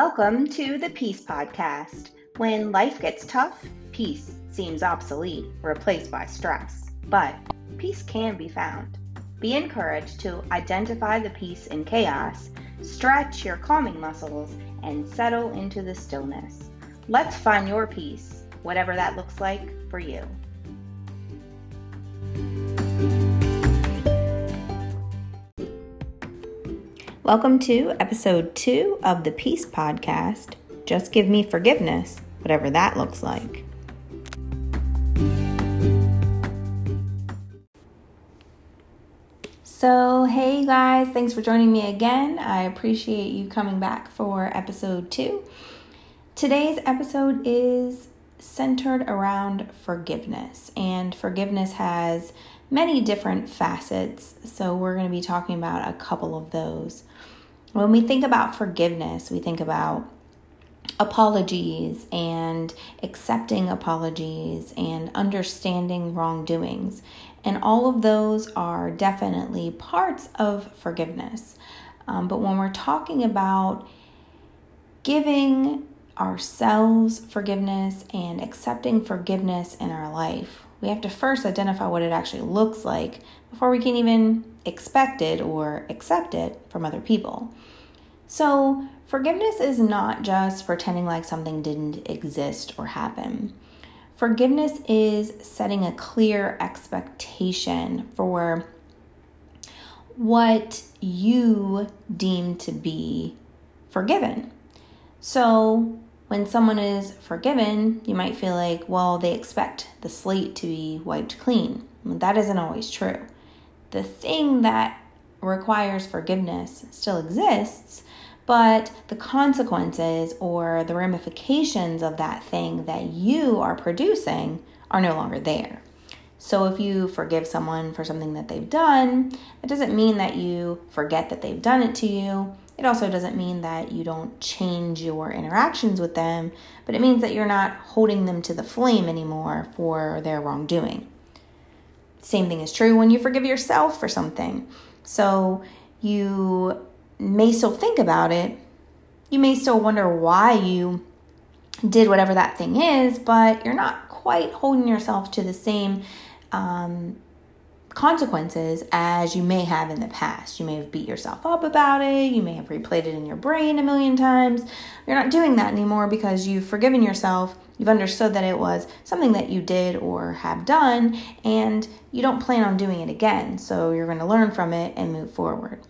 Welcome to the Peace Podcast. When life gets tough, peace seems obsolete, replaced by stress. But peace can be found. Be encouraged to identify the peace in chaos, stretch your calming muscles, and settle into the stillness. Let's find your peace, whatever that looks like for you. Welcome to episode two of the Peace Podcast. Just give me forgiveness, whatever that looks like. So, hey guys, thanks for joining me again. I appreciate you coming back for episode two. Today's episode is centered around forgiveness, and forgiveness has many different facets. So, we're going to be talking about a couple of those. When we think about forgiveness, we think about apologies and accepting apologies and understanding wrongdoings. And all of those are definitely parts of forgiveness. Um, but when we're talking about giving ourselves forgiveness and accepting forgiveness in our life, we have to first identify what it actually looks like before we can even expect it or accept it from other people. So, forgiveness is not just pretending like something didn't exist or happen. Forgiveness is setting a clear expectation for what you deem to be forgiven. So, when someone is forgiven, you might feel like, well, they expect the slate to be wiped clean. That isn't always true. The thing that requires forgiveness still exists, but the consequences or the ramifications of that thing that you are producing are no longer there. So if you forgive someone for something that they've done, it doesn't mean that you forget that they've done it to you it also doesn't mean that you don't change your interactions with them, but it means that you're not holding them to the flame anymore for their wrongdoing. Same thing is true when you forgive yourself for something. So you may still think about it, you may still wonder why you did whatever that thing is, but you're not quite holding yourself to the same um, consequences as you may have in the past. You may have beat yourself up about it, you may have replayed it in your brain a million times. You're not doing that anymore because you've forgiven yourself. You've understood that it was something that you did or have done, and you don't plan on doing it again. So you're going to learn from it and move forward.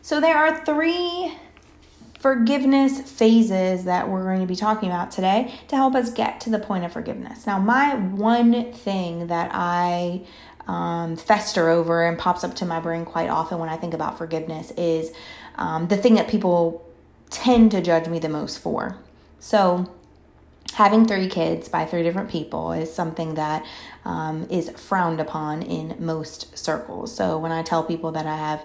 So there are three forgiveness phases that we're going to be talking about today to help us get to the point of forgiveness. Now, my one thing that I um, fester over and pops up to my brain quite often when I think about forgiveness is um, the thing that people tend to judge me the most for. So, having three kids by three different people is something that um, is frowned upon in most circles. So, when I tell people that I have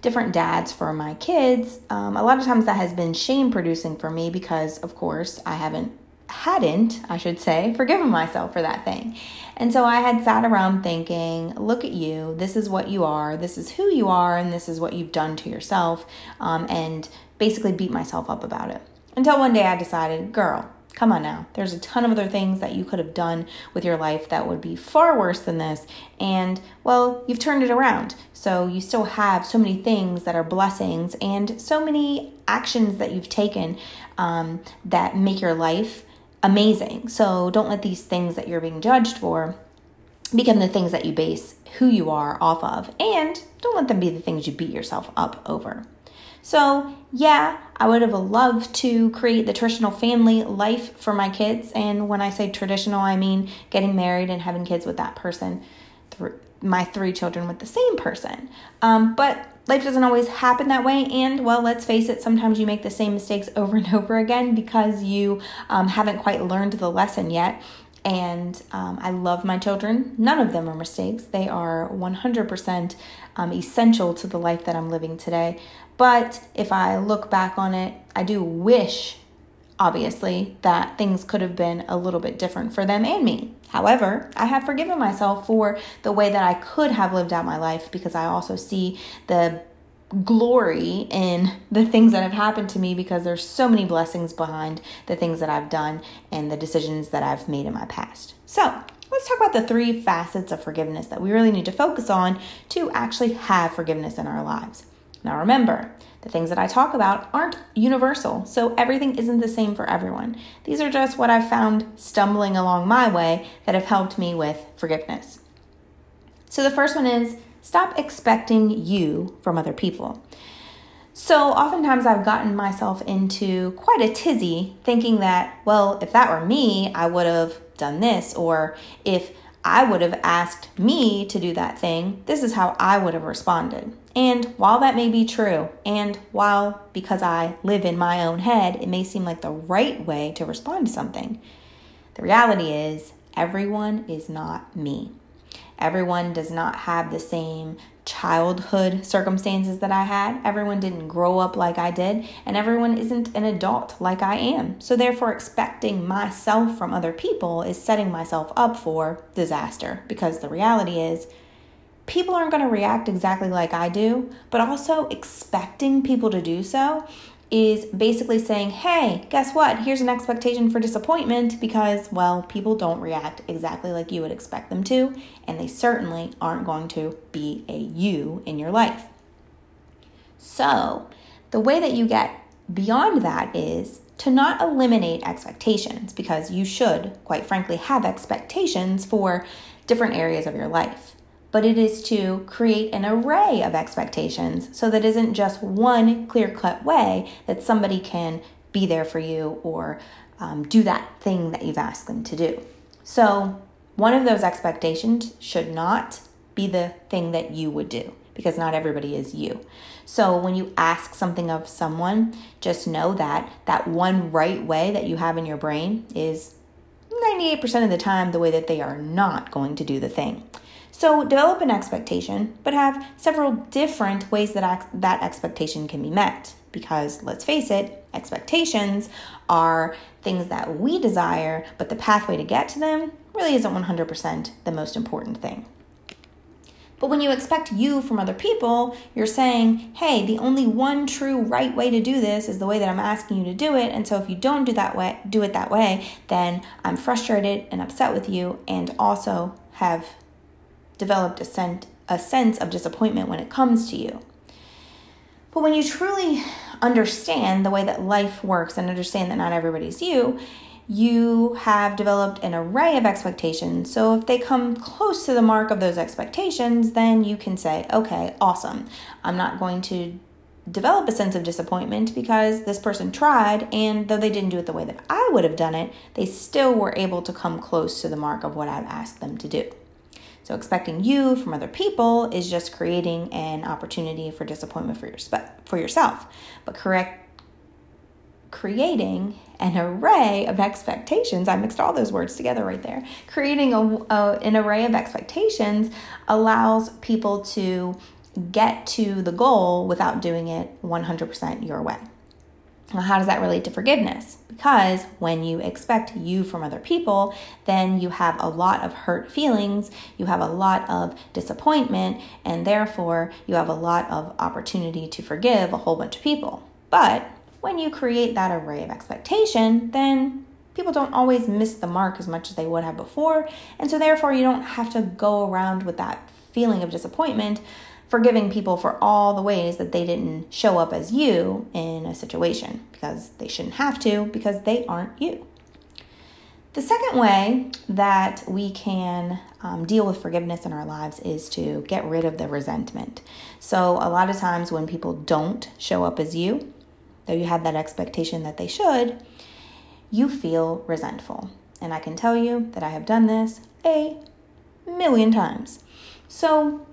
different dads for my kids, um, a lot of times that has been shame producing for me because, of course, I haven't hadn't, I should say, forgiven myself for that thing. And so I had sat around thinking, look at you, this is what you are, this is who you are, and this is what you've done to yourself, um, and basically beat myself up about it. Until one day I decided, girl, come on now. There's a ton of other things that you could have done with your life that would be far worse than this. And, well, you've turned it around. So you still have so many things that are blessings and so many actions that you've taken um, that make your life amazing. So don't let these things that you're being judged for become the things that you base who you are off of. And don't let them be the things you beat yourself up over. So, yeah, I would have loved to create the traditional family life for my kids. And when I say traditional, I mean getting married and having kids with that person, my three children with the same person. Um, but life doesn't always happen that way. And well, let's face it, sometimes you make the same mistakes over and over again because you um, haven't quite learned the lesson yet. And um, I love my children. None of them are mistakes. They are 100% um, essential to the life that I'm living today. But if I look back on it, I do wish, obviously, that things could have been a little bit different for them and me. However, I have forgiven myself for the way that I could have lived out my life because I also see the glory in the things that have happened to me because there's so many blessings behind the things that I've done and the decisions that I've made in my past. So, let's talk about the three facets of forgiveness that we really need to focus on to actually have forgiveness in our lives. Now, remember, the things that I talk about aren't universal, so everything isn't the same for everyone. These are just what I've found stumbling along my way that have helped me with forgiveness. So, the first one is stop expecting you from other people. So, oftentimes I've gotten myself into quite a tizzy thinking that, well, if that were me, I would have done this, or if I would have asked me to do that thing, this is how I would have responded. And while that may be true, and while because I live in my own head, it may seem like the right way to respond to something, the reality is everyone is not me. Everyone does not have the same childhood circumstances that I had. Everyone didn't grow up like I did, and everyone isn't an adult like I am. So, therefore, expecting myself from other people is setting myself up for disaster because the reality is people aren't going to react exactly like I do, but also expecting people to do so is basically saying, hey, guess what? Here's an expectation for disappointment because, well, people don't react exactly like you would expect them to, and they certainly aren't going to be a you in your life. So, the way that you get beyond that is to not eliminate expectations because you should, quite frankly, have expectations for different areas of your life but it is to create an array of expectations so that isn't just one clear cut way that somebody can be there for you or um, do that thing that you've asked them to do. So, one of those expectations should not be the thing that you would do because not everybody is you. So, when you ask something of someone, just know that that one right way that you have in your brain is 98% of the time the way that they are not going to do the thing. So develop an expectation, but have several different ways that that expectation can be met. Because let's face it, expectations are things that we desire, but the pathway to get to them really isn't 100% the most important thing. But when you expect you from other people, you're saying, hey, the only one true right way to do this is the way that I'm asking you to do it. And so if you don't do that way, do it that way, then I'm frustrated and upset with you and also have developed a, sen- a sense of disappointment when it comes to you. But when you truly understand the way that life works and understand that not everybody's you, you have developed an array of expectations. So if they come close to the mark of those expectations, then you can say, okay, awesome. I'm not going to develop a sense of disappointment because this person tried, and though they didn't do it the way that I would have done it, they still were able to come close to the mark of what I've asked them to do. So expecting you from other people is just creating an opportunity for disappointment for your for yourself. But correct creating an array of expectations. I mixed all those words together right there. Creating a, a, an array of expectations allows people to get to the goal without doing it 100% your way. How does that relate to forgiveness? Because when you expect you from other people, then you have a lot of hurt feelings, you have a lot of disappointment, and therefore you have a lot of opportunity to forgive a whole bunch of people. But when you create that array of expectation, then people don't always miss the mark as much as they would have before, and so therefore you don't have to go around with that feeling of disappointment forgiving people for all the ways that they didn't show up as you in a situation because they shouldn't have to because they aren't you. The second way that we can um, deal with forgiveness in our lives is to get rid of the resentment. So, a lot of times when people don't show up as you, though you have that expectation that they should, you feel resentful. And I can tell you that I have done this a million times. So,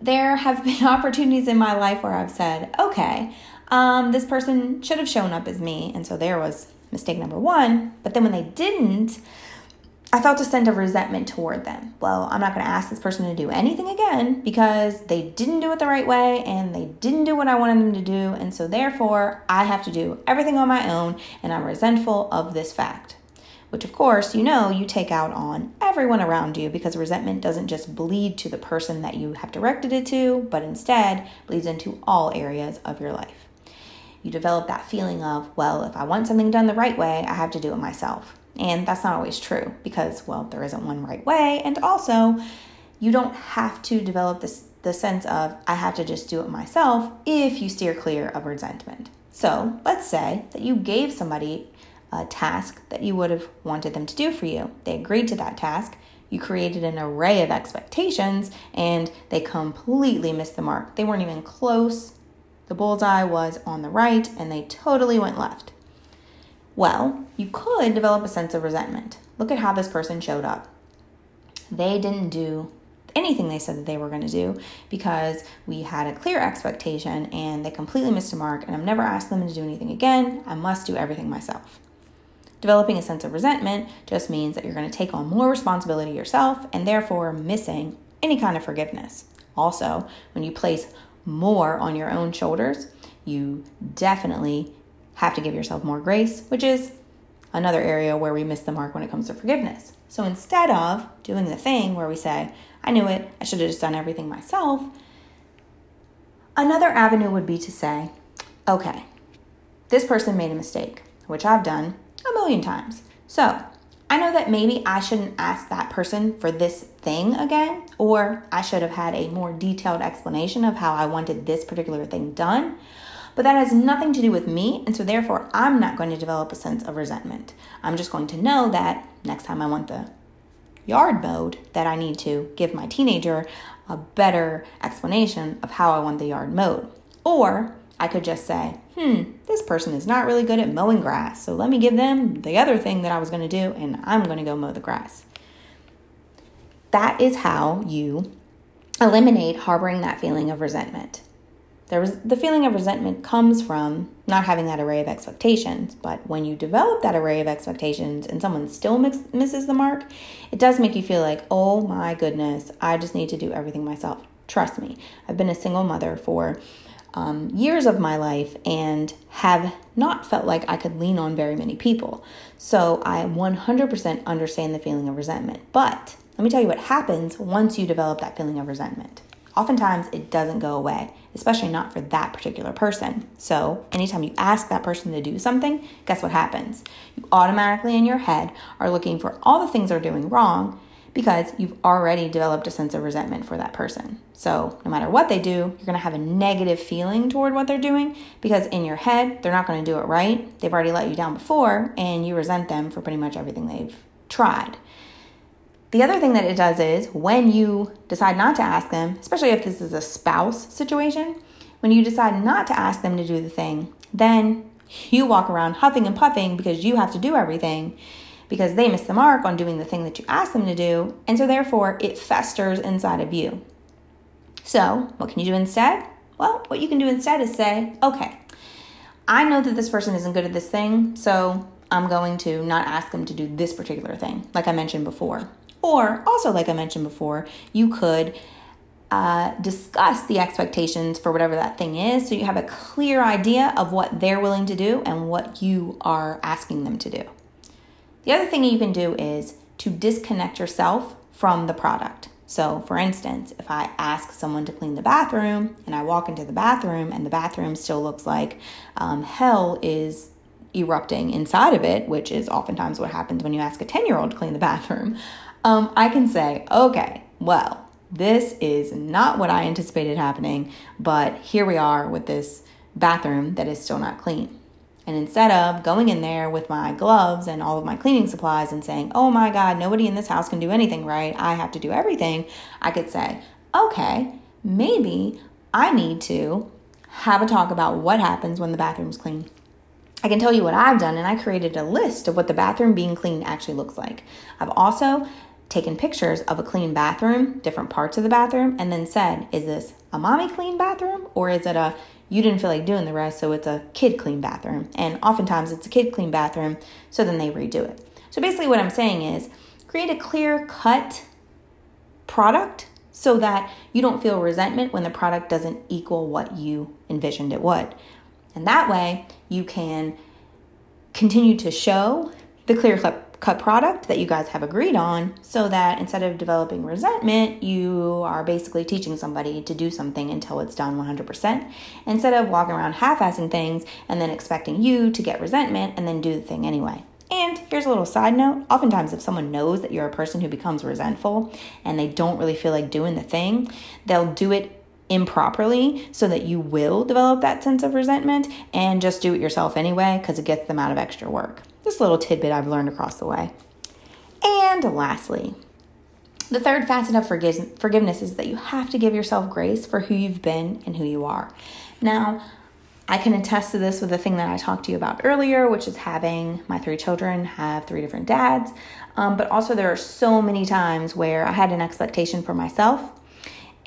there have been opportunities in my life where I've said, okay, um, this person should have shown up as me. And so there was mistake number one. But then when they didn't, I felt a sense of resentment toward them. Well, I'm not going to ask this person to do anything again because they didn't do it the right way and they didn't do what I wanted them to do. And so therefore, I have to do everything on my own and I'm resentful of this fact. Which of course you know you take out on everyone around you because resentment doesn't just bleed to the person that you have directed it to, but instead bleeds into all areas of your life. You develop that feeling of, well, if I want something done the right way, I have to do it myself. And that's not always true because, well, there isn't one right way. And also, you don't have to develop this the sense of I have to just do it myself if you steer clear of resentment. So let's say that you gave somebody a task that you would have wanted them to do for you. They agreed to that task. You created an array of expectations and they completely missed the mark. They weren't even close. The bullseye was on the right and they totally went left. Well, you could develop a sense of resentment. Look at how this person showed up. They didn't do anything they said that they were going to do because we had a clear expectation and they completely missed a mark, and I'm never asking them to do anything again. I must do everything myself. Developing a sense of resentment just means that you're going to take on more responsibility yourself and therefore missing any kind of forgiveness. Also, when you place more on your own shoulders, you definitely have to give yourself more grace, which is another area where we miss the mark when it comes to forgiveness. So instead of doing the thing where we say, I knew it, I should have just done everything myself, another avenue would be to say, okay, this person made a mistake, which I've done a million times. So I know that maybe I shouldn't ask that person for this thing again, or I should have had a more detailed explanation of how I wanted this particular thing done. But that has nothing to do with me, and so therefore I'm not going to develop a sense of resentment. I'm just going to know that next time I want the yard mowed, that I need to give my teenager a better explanation of how I want the yard mowed. Or I could just say, hmm, this person is not really good at mowing grass, so let me give them the other thing that I was going to do, and I'm going to go mow the grass. That is how you eliminate harboring that feeling of resentment. There was, the feeling of resentment comes from not having that array of expectations. But when you develop that array of expectations and someone still mix, misses the mark, it does make you feel like, oh my goodness, I just need to do everything myself. Trust me, I've been a single mother for um, years of my life and have not felt like I could lean on very many people. So I 100% understand the feeling of resentment. But let me tell you what happens once you develop that feeling of resentment oftentimes it doesn't go away, especially not for that particular person. So, anytime you ask that person to do something, guess what happens? You automatically in your head are looking for all the things they're doing wrong because you've already developed a sense of resentment for that person. So, no matter what they do, you're going to have a negative feeling toward what they're doing because in your head, they're not going to do it right. They've already let you down before, and you resent them for pretty much everything they've tried. The other thing that it does is when you decide not to ask them, especially if this is a spouse situation, when you decide not to ask them to do the thing, then you walk around huffing and puffing because you have to do everything because they missed the mark on doing the thing that you asked them to do. And so, therefore, it festers inside of you. So, what can you do instead? Well, what you can do instead is say, okay, I know that this person isn't good at this thing, so I'm going to not ask them to do this particular thing, like I mentioned before. Or, also, like I mentioned before, you could uh, discuss the expectations for whatever that thing is so you have a clear idea of what they're willing to do and what you are asking them to do. The other thing you can do is to disconnect yourself from the product. So, for instance, if I ask someone to clean the bathroom and I walk into the bathroom and the bathroom still looks like um, hell is erupting inside of it, which is oftentimes what happens when you ask a 10 year old to clean the bathroom, um, I can say, okay, well, this is not what I anticipated happening, but here we are with this bathroom that is still not clean. And instead of going in there with my gloves and all of my cleaning supplies and saying, oh my God, nobody in this house can do anything right, I have to do everything, I could say, okay, maybe I need to have a talk about what happens when the bathroom's clean. I can tell you what I've done, and I created a list of what the bathroom being clean actually looks like. I've also taken pictures of a clean bathroom, different parts of the bathroom, and then said, is this a mommy clean bathroom or is it a you didn't feel like doing the rest, so it's a kid clean bathroom? And oftentimes it's a kid clean bathroom, so then they redo it. So basically, what I'm saying is create a clear cut product so that you don't feel resentment when the product doesn't equal what you envisioned it would. And that way, you can continue to show the clear cut cut product that you guys have agreed on so that instead of developing resentment, you are basically teaching somebody to do something until it's done 100%, instead of walking around half assing things and then expecting you to get resentment and then do the thing anyway. And here's a little side note oftentimes, if someone knows that you're a person who becomes resentful and they don't really feel like doing the thing, they'll do it improperly so that you will develop that sense of resentment and just do it yourself anyway because it gets them out of extra work. A little tidbit I've learned across the way. And lastly, the third facet of forgiveness is that you have to give yourself grace for who you've been and who you are. Now, I can attest to this with the thing that I talked to you about earlier, which is having my three children have three different dads. Um, but also, there are so many times where I had an expectation for myself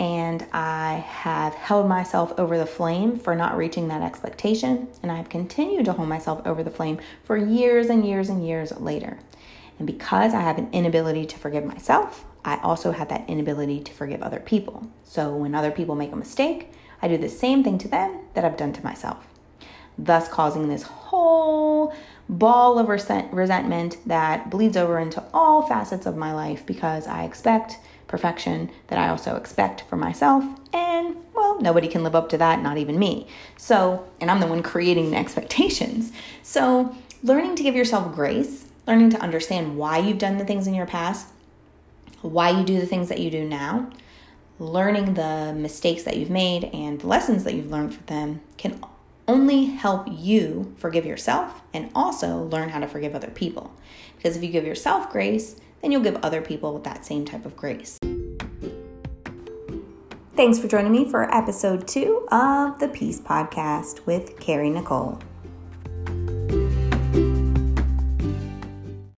and I have held myself over the flame for not reaching that expectation, and I've continued to hold myself over the flame for years and years and years later. And because I have an inability to forgive myself, I also have that inability to forgive other people. So when other people make a mistake, I do the same thing to them that I've done to myself, thus causing this whole ball of resentment that bleeds over into all facets of my life because I expect perfection that I also expect for myself. And well, nobody can live up to that, not even me. So, and I'm the one creating the expectations. So, learning to give yourself grace, learning to understand why you've done the things in your past, why you do the things that you do now, learning the mistakes that you've made and the lessons that you've learned from them can only help you forgive yourself and also learn how to forgive other people. Because if you give yourself grace, then you'll give other people that same type of grace. Thanks for joining me for episode two of the Peace Podcast with Carrie Nicole.